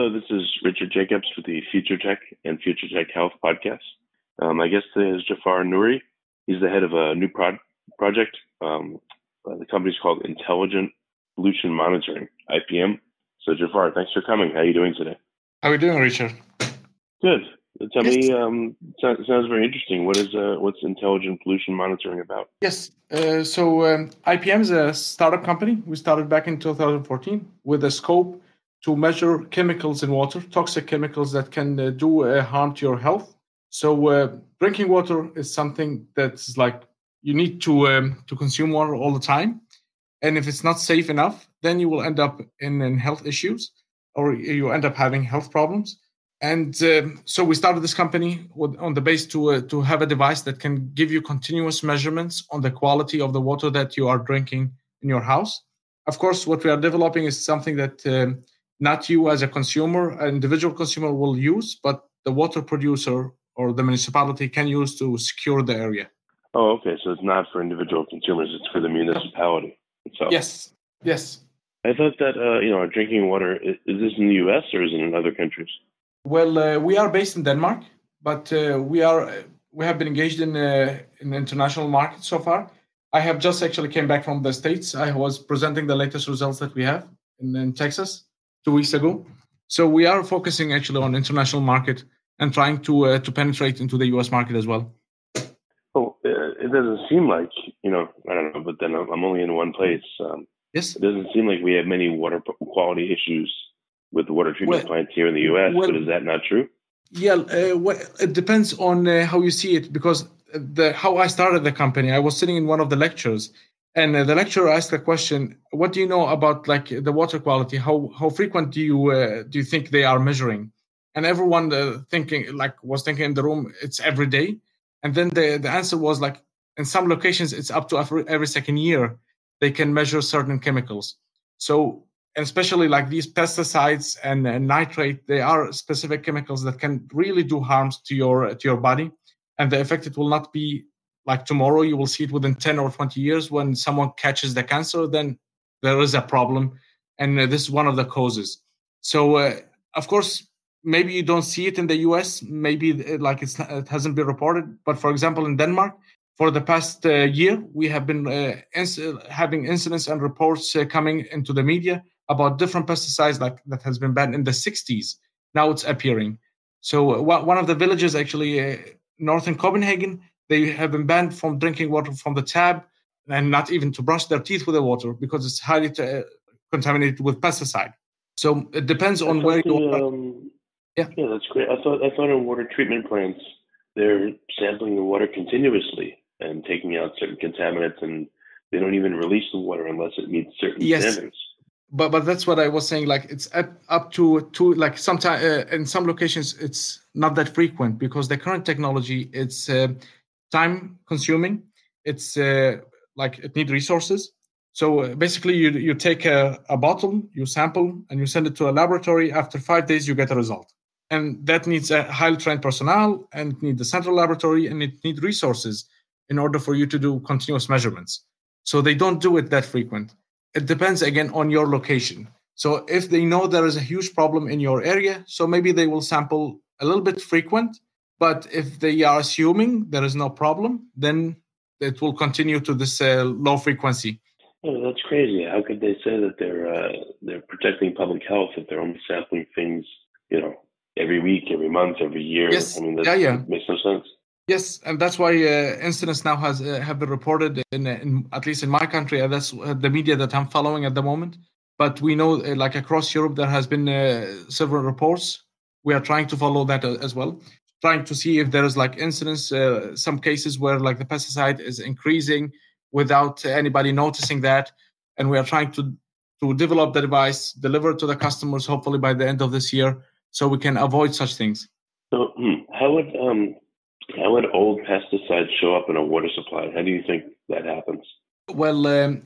Hello, this is Richard Jacobs with the Future Tech and Future Tech Health podcast. Um, I guess today is Jafar Nouri. He's the head of a new pro- project. Um, uh, the company's called Intelligent Pollution Monitoring, IPM. So, Jafar, thanks for coming. How are you doing today? How are you doing, Richard? Good. Tell yes. me, um, sounds, sounds very interesting. What is uh, what's intelligent pollution monitoring about? Yes. Uh, so um, IPM is a startup company. We started back in 2014 with a scope to measure chemicals in water, toxic chemicals that can uh, do uh, harm to your health. So uh, drinking water is something that's like you need to um, to consume water all the time, and if it's not safe enough, then you will end up in, in health issues, or you end up having health problems. And um, so we started this company on the base to uh, to have a device that can give you continuous measurements on the quality of the water that you are drinking in your house. Of course, what we are developing is something that um, not you as a consumer, an individual consumer will use, but the water producer or the municipality can use to secure the area. Oh, okay. So it's not for individual consumers; it's for the municipality itself. Yes. Yes. I thought that uh, you know, drinking water is, is, this in the U.S. or is it in other countries? Well, uh, we are based in Denmark, but uh, we are we have been engaged in uh, in international markets so far. I have just actually came back from the states. I was presenting the latest results that we have in, in Texas two weeks ago. So we are focusing actually on international market and trying to uh, to penetrate into the U.S. market as well. Oh, it doesn't seem like you know. I don't know, but then I'm only in one place. Um, yes, it doesn't seem like we have many water quality issues with the water treatment well, plants here in the U.S. Well, but is that not true? Yeah, uh, well, it depends on uh, how you see it. Because the how I started the company, I was sitting in one of the lectures, and uh, the lecturer asked a question what do you know about like the water quality? How how frequent do you uh, do you think they are measuring? And everyone uh, thinking like was thinking in the room it's every day. And then the the answer was like in some locations it's up to every, every second year they can measure certain chemicals. So especially like these pesticides and, and nitrate they are specific chemicals that can really do harms to your to your body. And the effect it will not be like tomorrow you will see it within 10 or 20 years when someone catches the cancer then there is a problem and uh, this is one of the causes. So uh, of course maybe you don't see it in the us maybe uh, like it hasn't been reported but for example in denmark for the past uh, year we have been uh, ins- having incidents and reports uh, coming into the media about different pesticides like that has been banned in the 60s now it's appearing. So one of the villages actually north in copenhagen they have been banned from drinking water from the tap and not even to brush their teeth with the water because it's highly t- uh, contaminated with pesticide. So it depends on where you are. Um, yeah. yeah, that's great. I thought I thought in water treatment plants they're sampling the water continuously and taking out certain contaminants, and they don't even release the water unless it meets certain yes. standards. But but that's what I was saying. Like it's up up to to like sometimes uh, in some locations it's not that frequent because the current technology it's uh, time consuming. It's uh, like it needs resources. So uh, basically you, you take a, a bottle you sample and you send it to a laboratory. After five days you get a result. And that needs a highly trained personnel and it a central laboratory and it needs resources in order for you to do continuous measurements. So they don't do it that frequent. It depends again on your location. So if they know there is a huge problem in your area so maybe they will sample a little bit frequent but if they are assuming there is no problem, then it will continue to this uh, low frequency. Oh, that's crazy. How could they say that they're uh, they're protecting public health if they're only sampling things you know, every week, every month, every year. Yes. I mean, that yeah, yeah. makes no sense. Yes, and that's why uh, incidents now has uh, have been reported in, in at least in my country, and that's uh, the media that I'm following at the moment. But we know, uh, like across Europe, there has been uh, several reports. We are trying to follow that as well, trying to see if there is like incidents, some cases where like the pesticide is increasing without anybody noticing that, and we are trying to to develop the device, deliver it to the customers, hopefully by the end of this year, so we can avoid such things. So, hmm, how would um, how would old pesticides show up in a water supply? How do you think that happens? Well, um,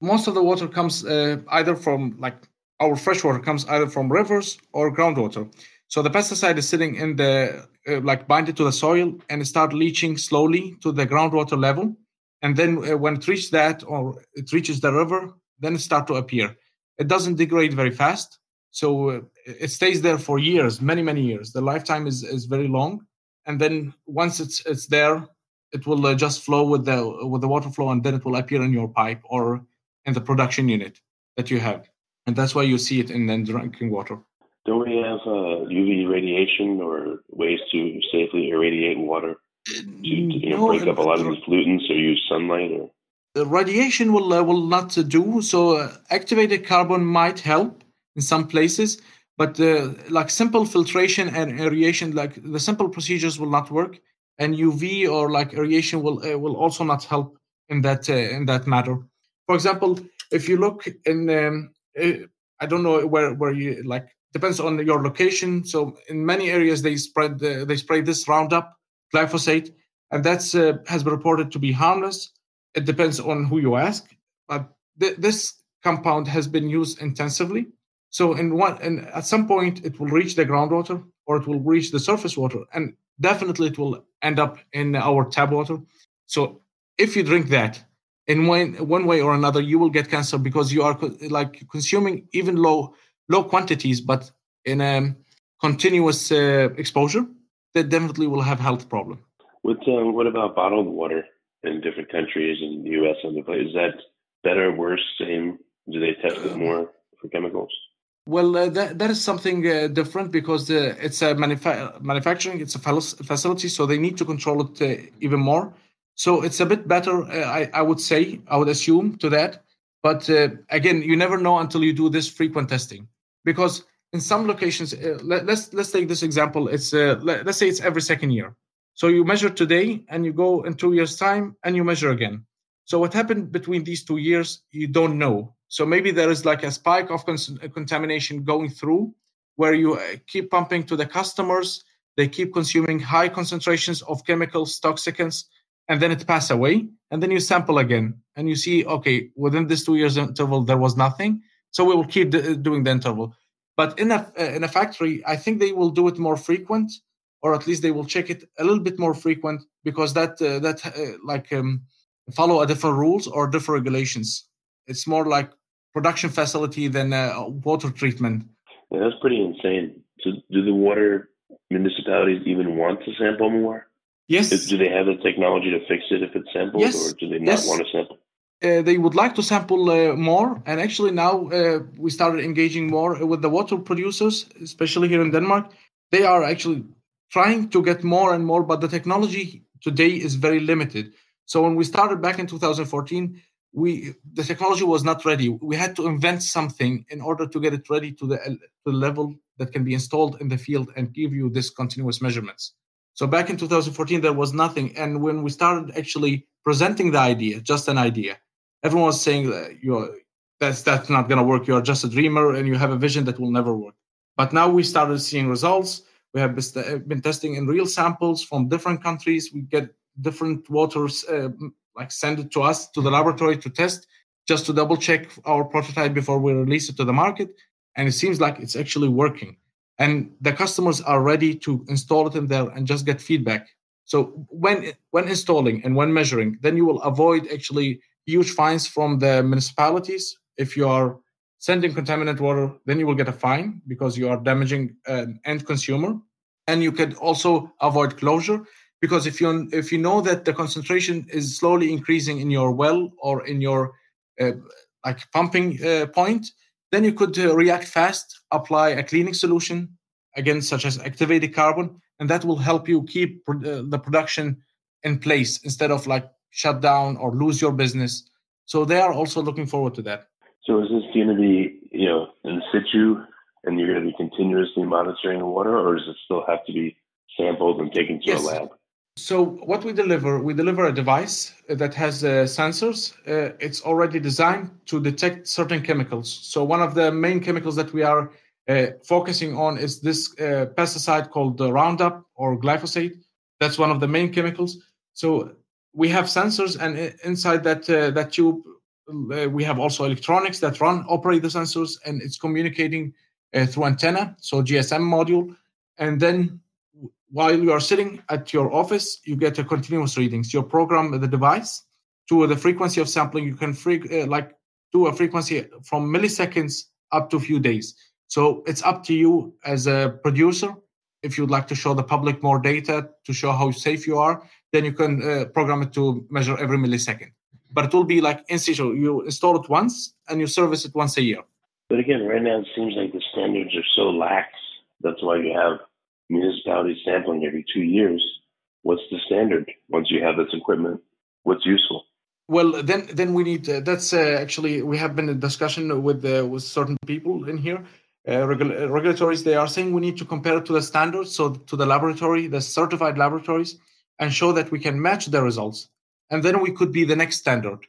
most of the water comes uh, either from like our fresh water comes either from rivers or groundwater. So the pesticide is sitting in the uh, like binded to the soil and it start leaching slowly to the groundwater level. And then uh, when it reaches that or it reaches the river, then it start to appear. It doesn't degrade very fast, so uh, it stays there for years, many many years. The lifetime is is very long and then once it's it's there, it will uh, just flow with the with the water flow, and then it will appear in your pipe or in the production unit that you have, and that's why you see it in the drinking water. Don't we have uh, UV radiation or ways to safely irradiate water to, to you know, break up a lot of these pollutants or use sunlight or? The radiation will uh, will not do so. Uh, activated carbon might help in some places, but uh, like simple filtration and aeration like the simple procedures will not work and uv or like aeration will uh, will also not help in that uh, in that matter for example if you look in um, uh, i don't know where where you like depends on your location. So in many areas they spread the, they spray this roundup glyphosate and that's uh, has been reported to be harmless. It depends on who you ask but th- this compound has been used intensively. So in one, and at some point, it will reach the groundwater or it will reach the surface water, and definitely it will end up in our tap water. So if you drink that in one one way or another, you will get cancer because you are like consuming even low low quantities, but in a continuous uh, exposure, they definitely will have health problem. What um, what about bottled water in different countries in the U.S. and the place? Is that better, worse, same? Do they test it more for chemicals? Well, uh, that, that is something uh, different because uh, it's a manufa- manufacturing, it's a facility, so they need to control it uh, even more. So it's a bit better, uh, I, I would say, I would assume to that. But uh, again, you never know until you do this frequent testing, because in some locations, uh, let, us let's, let's take this example. It's uh, let, let's say it's every second year. So you measure today, and you go in two years' time, and you measure again. So what happened between these two years, you don't know so maybe there is like a spike of uh, contamination going through where you uh, keep pumping to the customers, they keep consuming high concentrations of chemicals, toxicants, and then it pass away. And then you sample again and you see, okay, within this two years interval, there was nothing. So we will keep doing the interval. But in a, uh, in a factory, I think they will do it more frequent, or at least they will check it a little bit more frequent because that, uh, that uh, like um, follow a different rules or different regulations. It's more like production facility than uh, water treatment. Yeah, that's pretty insane. So, do the water municipalities even want to sample more? Yes. Do they have the technology to fix it if it's sampled, yes. or do they not yes. want to sample? Uh, they would like to sample uh, more, and actually now uh, we started engaging more with the water producers, especially here in Denmark. They are actually trying to get more and more, but the technology today is very limited. So when we started back in 2014, we the technology was not ready we had to invent something in order to get it ready to the, to the level that can be installed in the field and give you this continuous measurements so back in 2014 there was nothing and when we started actually presenting the idea just an idea everyone was saying that you're that's that's not going to work. You're just a dreamer and you have a vision that will never work. But now we started seeing results. We have been testing in real samples from different countries. We get different waters uh, like send it to us to the laboratory to test just to double check our prototype before we release it to the market. And it seems like it's actually working. And the customers are ready to install it in there and just get feedback. So when when installing and when measuring then you will avoid actually huge fines from the municipalities. If you are sending contaminant water then you will get a fine because you are damaging an end consumer. And you could also avoid closure because if you if you know that the concentration is slowly increasing in your well or in your uh, like pumping uh, point then you could uh, react fast apply a cleaning solution again, such as activated carbon, and that will help you keep uh, the production in place instead of like shut down or lose your business. So they are also looking forward to that. So is this going to be, you know, in situ and you're going to be continuously monitoring the water or does it still have to be sampled and taken to yes. a lab? So what we deliver, we deliver a device that has uh, sensors. Uh, it's already designed to detect certain chemicals. So one of the main chemicals that we are uh, focusing on is this uh, pesticide called Roundup or glyphosate. That's one of the main chemicals. So we have sensors, and inside that uh, that tube, uh, we have also electronics that run operate the sensors, and it's communicating through antenna, so GSM module, and then while you are sitting at your office, you get a continuous readings. You program the device to the frequency of sampling. You can free, uh, like do a frequency from milliseconds up to a few days. So it's up to you as a producer. If you'd like to show the public more data to show how safe you are, then you can uh, program it to measure every millisecond. But it will be like in situ. You install it once and you service it once a year. But again, right now it seems like the standards are so lax. That's why you have municipalities sampling every two years. What's the standard once you have this equipment? What's useful? Well, then, then we need. Uh, that's uh, actually we have been in discussion with uh, with certain people in here. Uh, Regul- uh, regulatories they are saying we need to compare it to the standards, so to the laboratory, the certified laboratories, and show that we can match the results, and then we could be the next standard.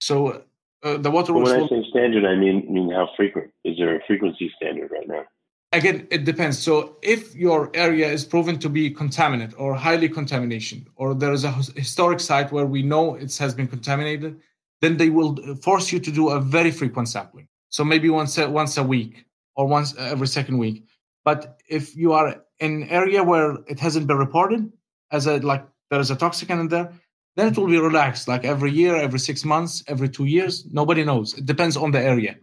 So uh, the water. Well, when I say standard, I mean mean how frequent. Is there a frequency standard right now? again it depends so if your area is proven to be contaminated or highly contamination or there is a historic site where we know it has been contaminated then they will force you to do a very frequent sampling so maybe once a, once a week or once every second week but if you are in an area where it hasn't been reported as a like there is a toxicant in there then it will be relaxed like every year every six months every two years nobody knows it depends on the area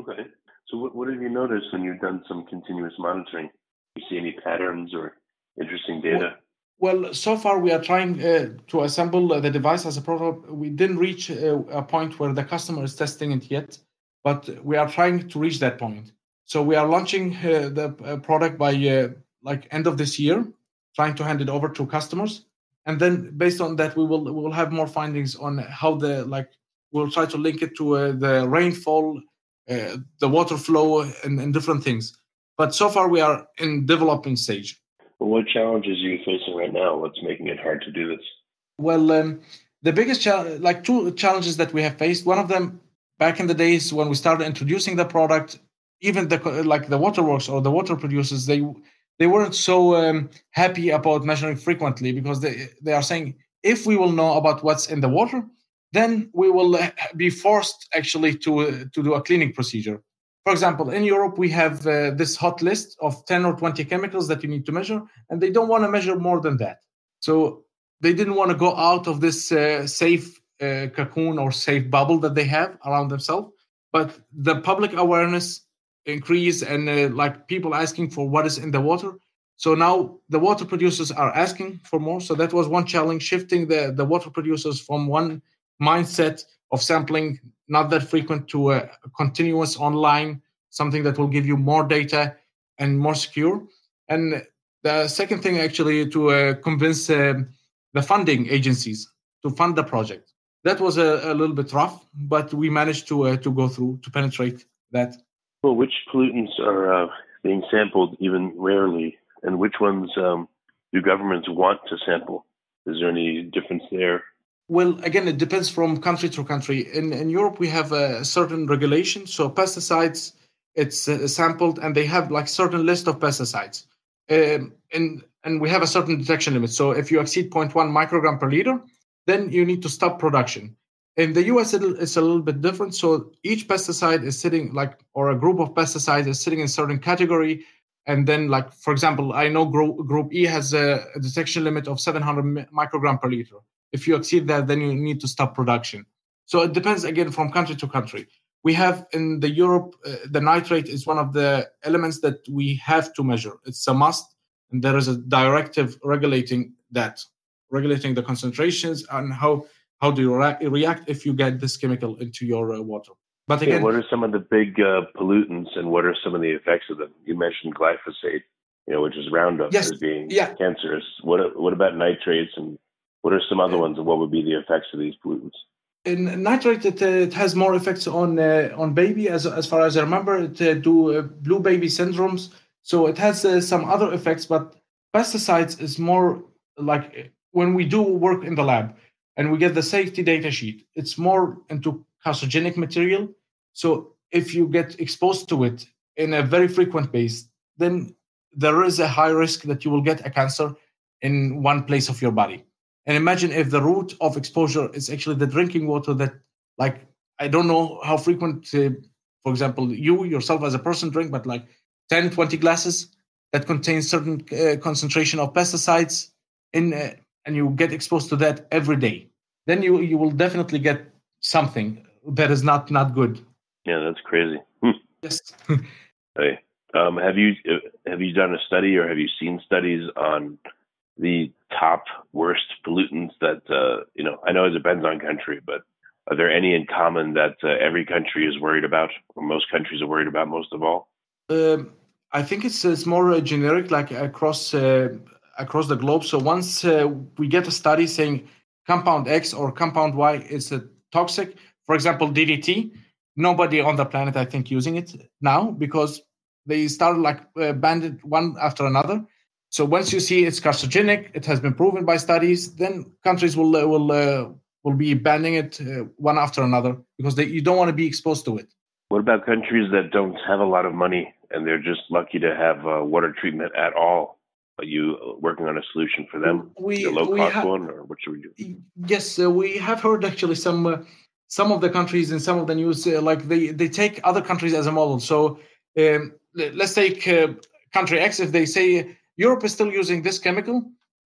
okay so, what, what have you noticed when you've done some continuous monitoring? You see any patterns or interesting data? Well, well so far we are trying uh, to assemble uh, the device as a prototype. We didn't reach uh, a point where the customer is testing it yet, but we are trying to reach that point. So we are launching uh, the uh, product by uh, like end of this year, trying to hand it over to customers, and then based on that, we will we will have more findings on how the like we'll try to link it to the rainfall uh, the water flow and, and, different things. But so far, we are in developing stage. What challenges are you facing right now? What's making it hard to do this? Well, um, the biggest challenge, like two challenges that we have faced. One of them, back in the days when we started introducing the product, even the like the waterworks or the water producers, they they weren't so um, happy about measuring frequently because they they are saying if we will know about what's in the water, then we will uh, be forced actually to, uh, to do a cleaning procedure. For example, in Europe, we have uh, this hot list of 10 or 20 chemicals that you need to measure, and they don't want to measure more than that. So they didn't want to go out of this uh, safe uh, cocoon or safe bubble that they have around themselves. But the public awareness increase and uh, like people asking for what is in the water. So now the water producers are asking for more. So that was one challenge, shifting the, the water producers from one mindset of sampling not that frequent to a continuous online something that will give you more data and more secure and the second thing actually to uh, convince uh, the funding agencies to fund the project that was a, a little bit rough but we managed to uh, to go through to penetrate that well which pollutants are uh, being sampled even rarely and which ones um, do governments want to sample is there any difference there well, again, it depends from country to country. In in Europe, we have a certain regulation. So pesticides, it's uh, sampled, and they have like certain list of pesticides, um, and and we have a certain detection limit. So if you exceed 0.1 microgram per liter, then you need to stop production. In the US, it's a little bit different. So each pesticide is sitting like, or a group of pesticides is sitting in certain category. And then, like for example, I know group, group E has a, a detection limit of 700 microgram per liter if you exceed that, then you need to stop production. So it depends again from country to country. We have in the Europe, uh, the nitrate is one of the elements that we have to measure. It's a must, and there is a directive regulating that, regulating the concentrations and how how do you re- react if you get this chemical into your uh, water. But again, yeah, what are some of the big uh, pollutants and what are some of the effects of them? You mentioned glyphosate. you know, which is Roundup Yes. as being Yeah. cancerous. What what about nitrates and what are some other ones and what would be the effects of these pollutants? in nitrate it, uh, it has more effects on uh, on baby as as far as i remember it uh, do uh, blue baby syndromes so it has uh, some other effects but pesticides is more like when we do work in the lab and we get the safety data sheet. It's more into carcinogenic material. So if you get exposed to it in a very frequent base then there is a high risk that you will get a cancer in one place of your body. And imagine if the root of exposure is actually the drinking water that, like, I don't know how frequent, uh, for example, you yourself as a person drink, but like 10, 20 glasses that contain certain uh, concentration of pesticides in, uh, and you get exposed to that every day, then you you will definitely get something that is not not good. Yeah, that's crazy. Hmm. Yes. Hey, um, have you have you done a study or have you seen studies on the top worst pollutants that uh, you know? I know it depends on country, but are there any in common that uh, every country is worried about, or most countries are worried about most of all? Um, I think it's it's more uh, generic, like across uh, across the globe. So once uh, we get a study saying compound X or compound Y is uh, toxic, for example, DDT, nobody on the planet I think using it now because they started like uh, banned it one after another. So once you see it's carcinogenic, it has been proven by studies, then countries will uh, will uh, will be banning it uh, one after another because they, you don't want to be exposed to it. What about countries that don't have a lot of money and they're just lucky to have uh, water treatment at all? Are you working on a solution for them? We- a low cost ha- one, or what should we do? Yes, uh, we have heard actually some uh, some of the countries in some of the news uh, like they they take other countries as a model. So um, let's take uh, country X. If they say Europe is still using this chemical,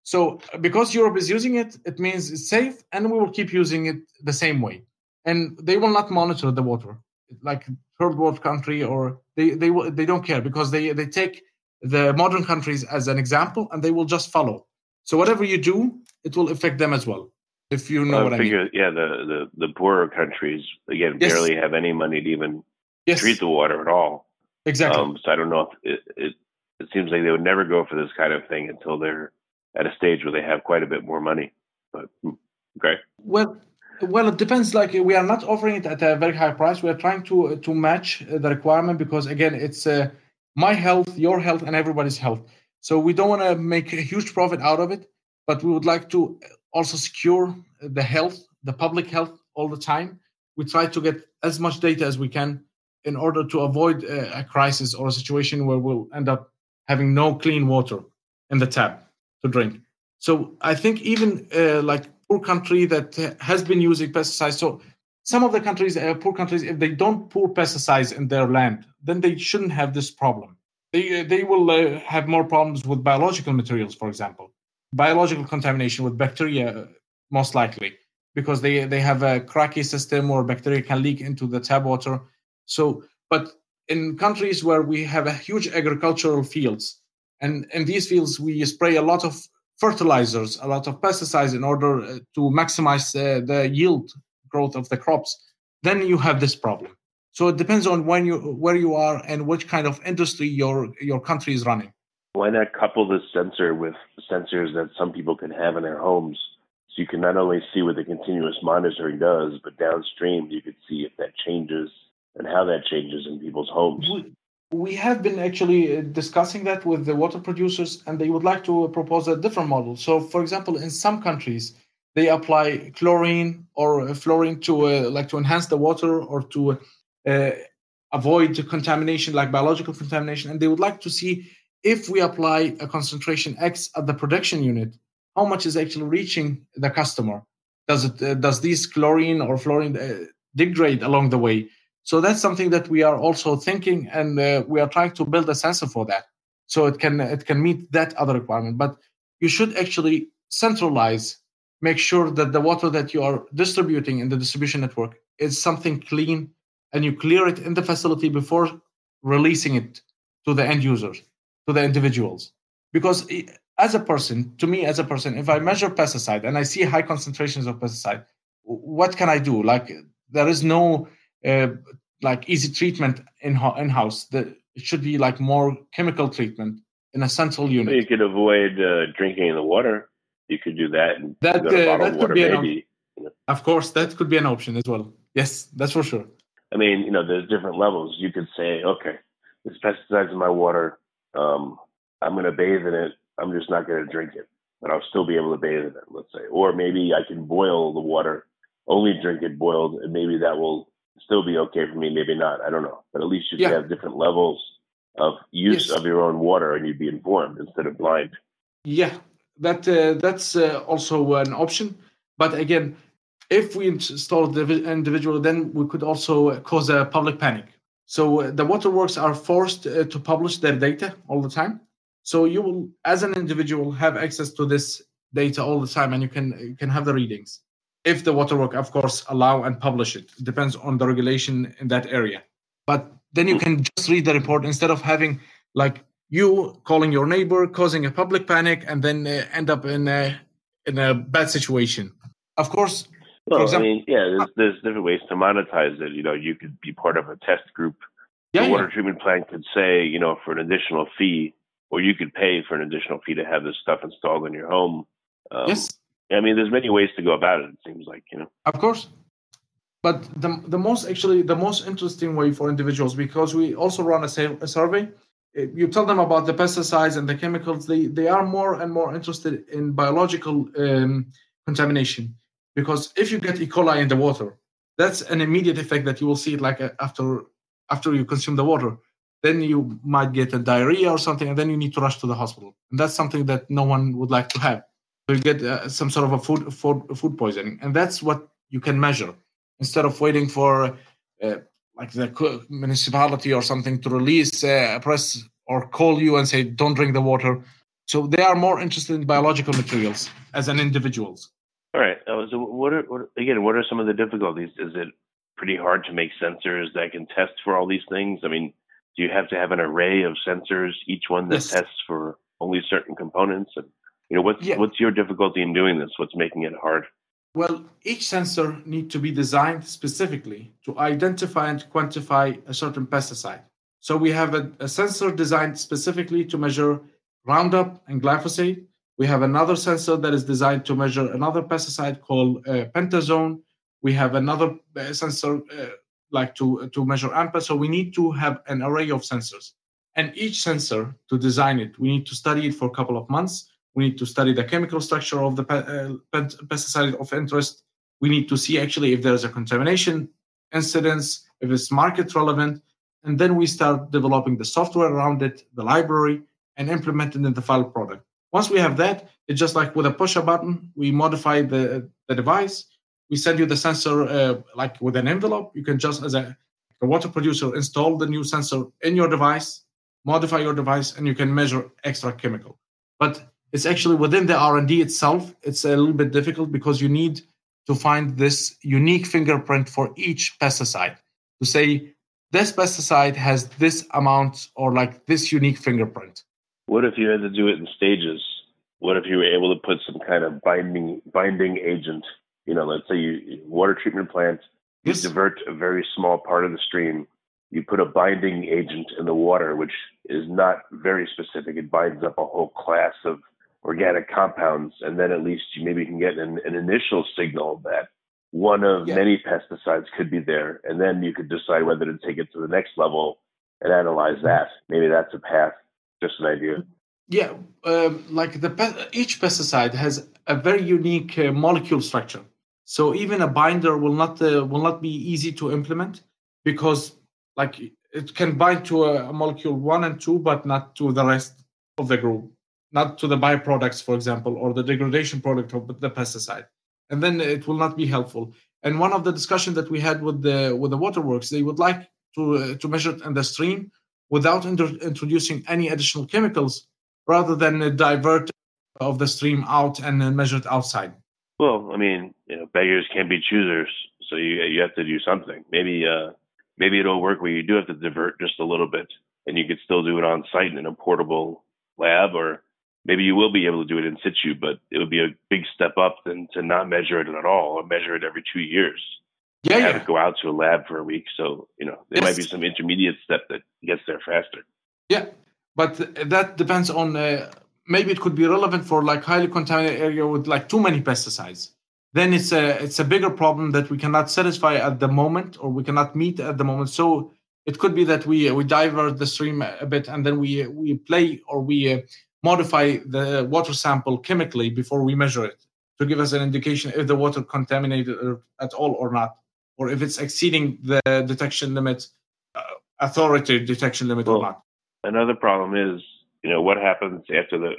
so because Europe is using it, it means it's safe, and we will keep using it the same way. And they will not monitor the water like third world country, or they they they don't care because they they take the modern countries as an example, and they will just follow. So whatever you do, it will affect them as well. If you know I what I mean. yeah, the, the, the poorer countries again Yes. barely have any money to even Yes, treat the water at all. exactly. Um, so I don't know if it, it it seems like they would never go for this kind of thing until they're at a stage where they have quite a bit more money. But hmm, okay, well, well, it depends. Like we are not offering it at a very high price. We are trying to to match the requirement because again, it's uh, my health, your health, and everybody's health. So we don't want to make a huge profit out of it, but we would like to also secure the health, the public health, all the time. We try to get as much data as we can in order to avoid a crisis or a situation where we'll end up having no clean water in the tap to drink. So I think even uh, like poor country that uh, has been using pesticides. So some of the countries, uh, poor countries, if they don't pour pesticides in their land, then they shouldn't have this problem. They uh, they will uh, have more problems with biological materials, for example, biological contamination with bacteria, uh, most likely because they they have a cracky system or bacteria can leak into the tap water. So, but in countries where we have a huge agricultural fields, and in these fields we spray a lot of fertilizers, a lot of pesticides in order uh, to maximize the yield growth of the crops, then you have this problem. So it depends on when you where you are and which kind of industry your your country is running. why not couple this sensor with sensors that some people can have in their homes, so you can not only see what the continuous monitoring does, but downstream you could see if that changes and how that changes in people's homes. We, have been actually uh, discussing that with the water producers, and they would like to propose a different model. So, for example, in some countries, they apply chlorine or uh, fluorine to uh, like to enhance the water or to uh, avoid contamination, like biological contamination, and they would like to see if we apply a concentration X at the production unit, how much is actually reaching the customer? Does it uh, does this chlorine or fluorine uh, degrade along the way? So that's something that we are also thinking, and uh, we are trying to build a sensor for that, so it can it can meet that other requirement. But you should actually centralize, make sure that the water that you are distributing in the distribution network is something clean, and you clear it in the facility before releasing it to the end users, to the individuals. Because as a person, to me as a person, if I measure pesticide and I see high concentrations of pesticide, what can I do? Like there is no uh, like easy treatment in in house. The, it should be like more chemical treatment in a central unit. You could avoid uh, drinking the water. You could do that. And that that water, could be an maybe. of course that could be an option as well. Yes, that's for sure. I mean, you know, there's different levels. You could say, okay, there's pesticides in my water. Um, I'm going to bathe in it. I'm just not going to drink it, but I'll still be able to bathe in it, let's say. Or maybe I can boil the water, only drink it boiled, and maybe that will still be okay for me. Maybe not. I don't know. But at least you Yeah. can have different levels of use Yes. of your own water, and you'd be informed instead of blind. Yeah, that uh, that's uh, also an option. But again, if we install the individual, then we could also cause a public panic. So uh, the waterworks are forced uh, to publish their data all the time. So you will, as an individual, have access to this data all the time, and you can you can have the readings. If the waterwork, of course, allow and publish it, it depends on the regulation in that area. But then you can just read the report instead of having like you calling your neighbor, causing a public panic, and then uh, end up in a in a bad situation. Of course, Well, example- I mean, yeah, there's, there's different ways to monetize it. You know, you could be part of a test group. yeah, the yeah. water treatment plant could say, you know, for an additional fee, or you could pay for an additional fee to have this stuff installed in your home. Um, yes, I mean, there's many ways to go about it. It seems like you know. of course. But the the most actually the most interesting way for individuals because we also run a, a survey. Uh, You tell them about the pesticides and the chemicals. They they are more and more interested in biological um, contamination because if you get E. coli in the water, that's an immediate effect that you will see it like uh, after after you consume the water. Then you might get a diarrhea or something, and then you need to rush to the hospital. And that's something that no one would like to have. So you get uh, some sort of a food, food food poisoning, and that's what you can measure instead of waiting for uh, like the municipality or something to release uh, a press or call you and say don't drink the water. So they are more interested in biological materials as an individuals. All right. Uh, so, what are what, again? What are some of the difficulties? Is it pretty hard to make sensors that can test for all these things? I mean, do you have to have an array of sensors, each one that Yes. tests for only certain components? And you know, what's Yeah. what's your difficulty in doing this? What's making it hard? Well, each sensor need to be designed specifically to identify and quantify a certain pesticide. So we have a, a sensor designed specifically to measure Roundup and glyphosate. We have another sensor that is designed to measure another pesticide called uh, bentazone. We have another uh, sensor uh, like to to measure AMPA. So we need to have an array of sensors, and each sensor to design it, we need to study it for a couple of months. We need to study the chemical structure of the uh, pesticide of interest. We need to see actually if there's a contamination incidence, if it's market relevant, and then we start developing the software around it, the library, and implement it in the final product. Once we have that, it's just like with a push a button, we modify the, the device. We send you the sensor uh, like with an envelope. You can just, as a, a water producer, install the new sensor in your device, modify your device, and you can measure extra chemical. But it's actually within the R&D itself, it's a little bit difficult because you need to find this unique fingerprint for each pesticide to say this pesticide has this amount or like this unique fingerprint. What if you had to do it in stages? What if you were able to put some kind of binding binding agent? You know, let's say you water treatment plant, you Yes. divert a very small part of the stream. You put a binding agent in the water, which is not very specific. It binds up a whole class of organic compounds, and then at least you maybe can get an, an initial signal that one of Yeah. many pesticides could be there, and then you could decide whether to take it to the next level and analyze that. Maybe that's a path. Just an idea. Yeah, um, like the pe- each pesticide has a very unique uh, molecule structure. So even a binder will not uh, will not be easy to implement because like it can bind to a, a molecule one and two, but not to the rest of the group, not to the byproducts, for example, or the degradation product of the pesticide, and then it will not be helpful. And one of the discussion that we had with the with the waterworks, they would like to uh, to measure it in the stream without inter- introducing any additional chemicals rather than divert of the stream out and uh, measure it outside. Well, I mean, you know, beggars can't be choosers, so you you have to do something. Maybe uh maybe it'll work where you do have to divert just a little bit, and you could still do it on site in a portable lab, or maybe you will be able to do it in situ, but it would be a big step up than to not measure it at all, or measure it every two years. Yeah, have yeah, it go out to a lab for a week, so you know there might be some intermediate step that gets there faster. yeah. but that depends on uh, maybe it could be relevant for like highly contaminated area with like too many pesticides then it's a it's a bigger problem that we cannot satisfy at the moment or we cannot meet at the moment so it could be that we we divert the stream a bit and then we we play or we uh, modify the water sample chemically before we measure it to give us an indication if the water contaminated at all or not or if it's exceeding the detection limit uh, authority detection limit well, or not. another problem is you know what happens after the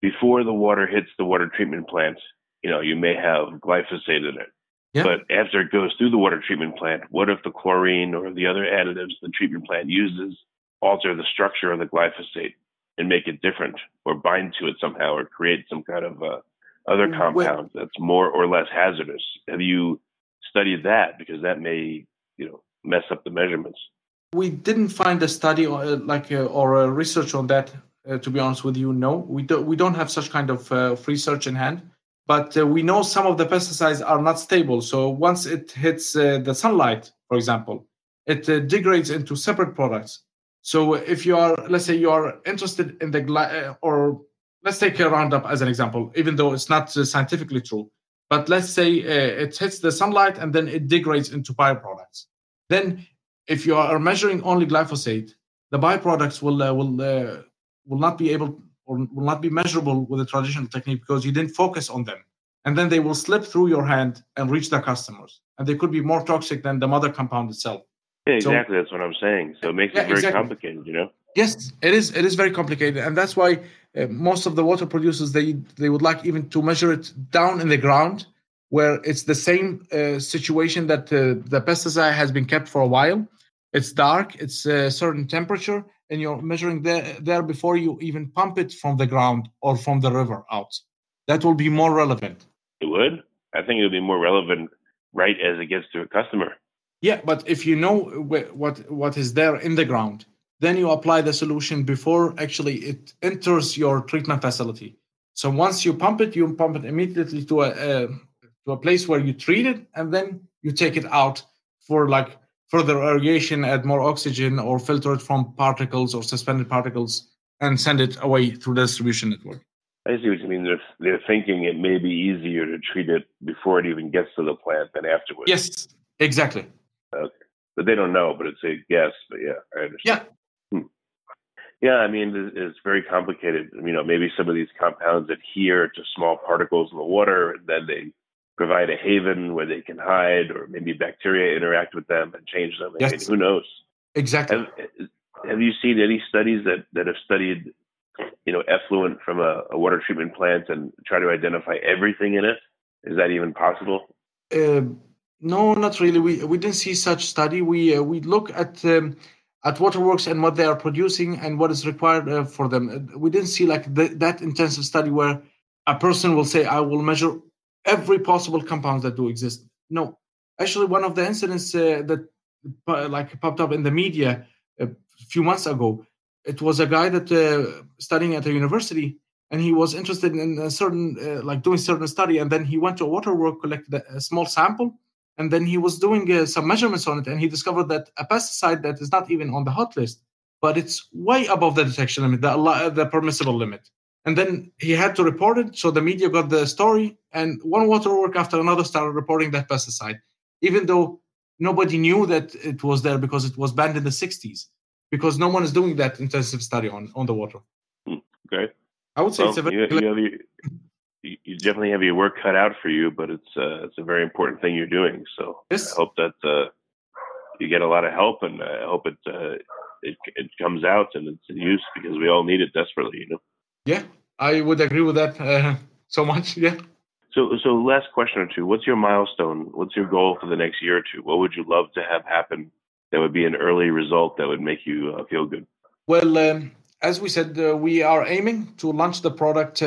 before the water hits the water treatment plant you know you may have glyphosate in it. Yeah. but after it goes through the water treatment plant what if the chlorine or the other additives the treatment plant uses alter the structure of the glyphosate and make it different or bind to it somehow or create some kind of uh, other compound well, that's more or less hazardous. Have you studied that? Because that may you know mess up the measurements. We didn't find a study or uh, like uh, or a research on that uh, to be honest with you no. We don't we don't have such kind of uh, research in hand. But uh, we know some of the pesticides are not stable. So once it hits uh, the sunlight for example it degrades into separate products so if you are let's say you are interested in the gla- or let's take a roundup as an example even though it's not scientifically true but let's say it hits the sunlight and then it degrades into byproducts. then if you are measuring only glyphosate, the byproducts will uh, will uh, will not be able or will not be measurable with a traditional technique because you didn't focus on them, and then they will slip through your hand and reach the customers, and they could be more toxic than the mother compound itself. Yeah, exactly. So, that's what I'm saying. So it makes yeah, it very exactly. complicated, you know. Yes, it is. It is very complicated, and that's why uh, most of the water producers they they would like even to measure it down in the ground where it's the same uh, situation that uh, the pesticide has been kept for a while it's dark it's a certain temperature and you're measuring there, there before you even pump it from the ground or from the river out that will be more relevant it would i think it would be more relevant right as it gets to a customer yeah but if you know what what is there in the ground then you apply the solution before actually it enters your treatment facility so once you pump it you pump it immediately to a, a to a place where you treat it and then you take it out for like further irrigation, add more oxygen, or filter it from particles or suspended particles and send it away through the distribution network. I see what you mean. They're, they're thinking it may be easier to treat it before it even gets to the plant than afterwards. Yes, exactly. Okay. But they don't know, but it's a guess. But yeah, I understand. Yeah. Hmm. Yeah, I mean, it's very complicated. You know, maybe some of these compounds adhere to small particles in the water, and then they provide a haven where they can hide, or maybe bacteria interact with them and change them. Yes. I mean, who knows? Exactly. Have, have, you seen any studies that, that have studied, you know, effluent from a, a, water treatment plant and try to identify everything in it? Is that even possible? Uh, no, not really. We we didn't see such study. We uh, we look at um, at waterworks and what they are producing and what is required uh, for them. We didn't see like that intensive study where a person will say, "I will measure every possible compounds that do exist. No, actually, one of the incidents uh, that uh, like popped up in the media a few months ago, it was a guy that uh, studying at a university, and he was interested in a certain uh, like doing certain study, and then he went to a waterwork, collected a, a small sample, and then he was doing uh, some measurements on it, and he discovered that a pesticide that is not even on the hot list, but it's way above the detection limit, the, the permissible limit. And then he had to report it so the media got the story and one waterwork after another started reporting that pesticide even though nobody knew that it was there because it was banned in the 60s because no one is doing that intensive study on on the water. Hmm, okay i would say well, it's a very you, your, you, definitely have your work cut out for you but it's uh, it's a very important thing you're doing so yes. i hope that uh, you get a lot of help and i hope it uh, it, it comes out and it's in use because we all need it desperately you know yeah, I would agree with that uh, so much. Yeah. So, so last question or two. What's your milestone? What's your goal for the next year or two? What would you love to have happen that would be an early result that would make you uh, feel good? Well, um, as we said, uh, we are aiming to launch the product.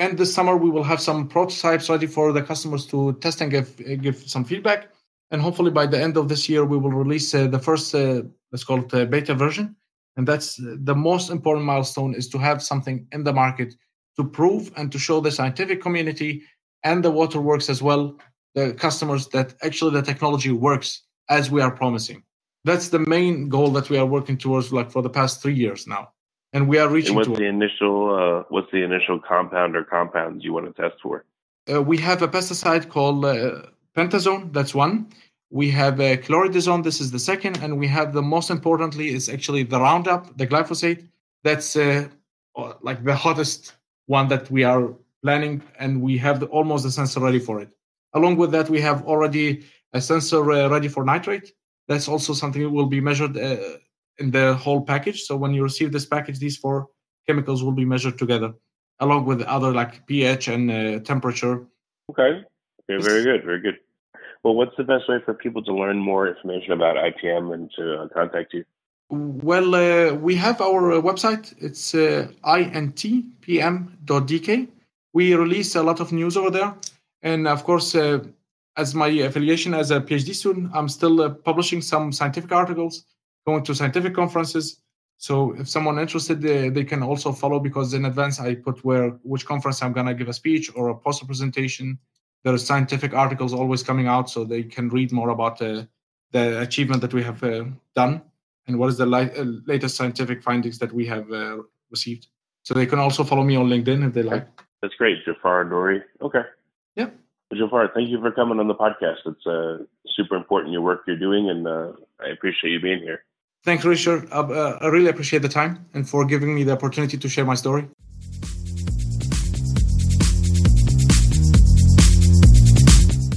Uh, and this summer, we will have some prototypes ready for the customers to test and give give some feedback. And hopefully, by the end of this year, we will release uh, the first, uh, let's call it, beta version. And that's the most important milestone is to have something in the market to prove and to show the scientific community and the waterworks as well the customers that actually the technology works as we are promising. That's the main goal that we are working towards like for the past three years now and we are reaching. And what's the initial uh, what's the initial compound or compounds you want to test for? Uh, we have a pesticide called uh, bentazone. That's one. We have a chloridazone. This is the second, and we have the most importantly is actually the Roundup, the glyphosate. That's uh, like the hottest one that we are planning, and we have the, almost the sensor ready for it. Along with that, we have already a sensor uh, ready for nitrate. That's also something that will be measured uh, in the whole package. So when you receive this package, these four chemicals will be measured together, along with other like pH and uh, temperature. Okay. okay. Very good. Very good. Well, what's the best way for people to learn more information about IPM and to uh, contact you? Well, uh, we have our uh, website. It's uh, intpm.dk. We release a lot of news over there. And of course, uh, as my affiliation as a PhD student, I'm still uh, publishing some scientific articles, going to scientific conferences. So if someone interested, uh, they can also follow because in advance I put where which conference I'm gonna give a speech or a poster presentation. There are scientific articles always coming out, so they can read more about the achievement that we have done and what is the li- uh, latest scientific findings that we have uh, received. So they can also follow me on LinkedIn if they like. That's great, Jafar Nouri. Okay. Yeah. Jafar, thank you for coming on the podcast. It's uh, super important your work you're doing, and uh, I appreciate you being here. Thanks, Richard. Uh, I really appreciate the time and for giving me the opportunity to share my story.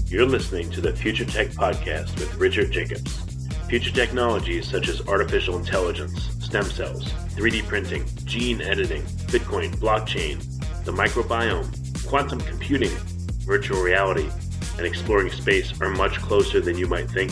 You're listening to the Future Tech Podcast with Richard Jacobs. Future technologies such as artificial intelligence, stem cells, 3D printing, gene editing, Bitcoin, blockchain, the microbiome, quantum computing, virtual reality, and exploring space are much closer than you might think.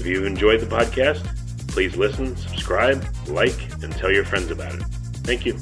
If you've enjoyed the podcast, please listen, subscribe, like, and tell your friends about it. Thank you.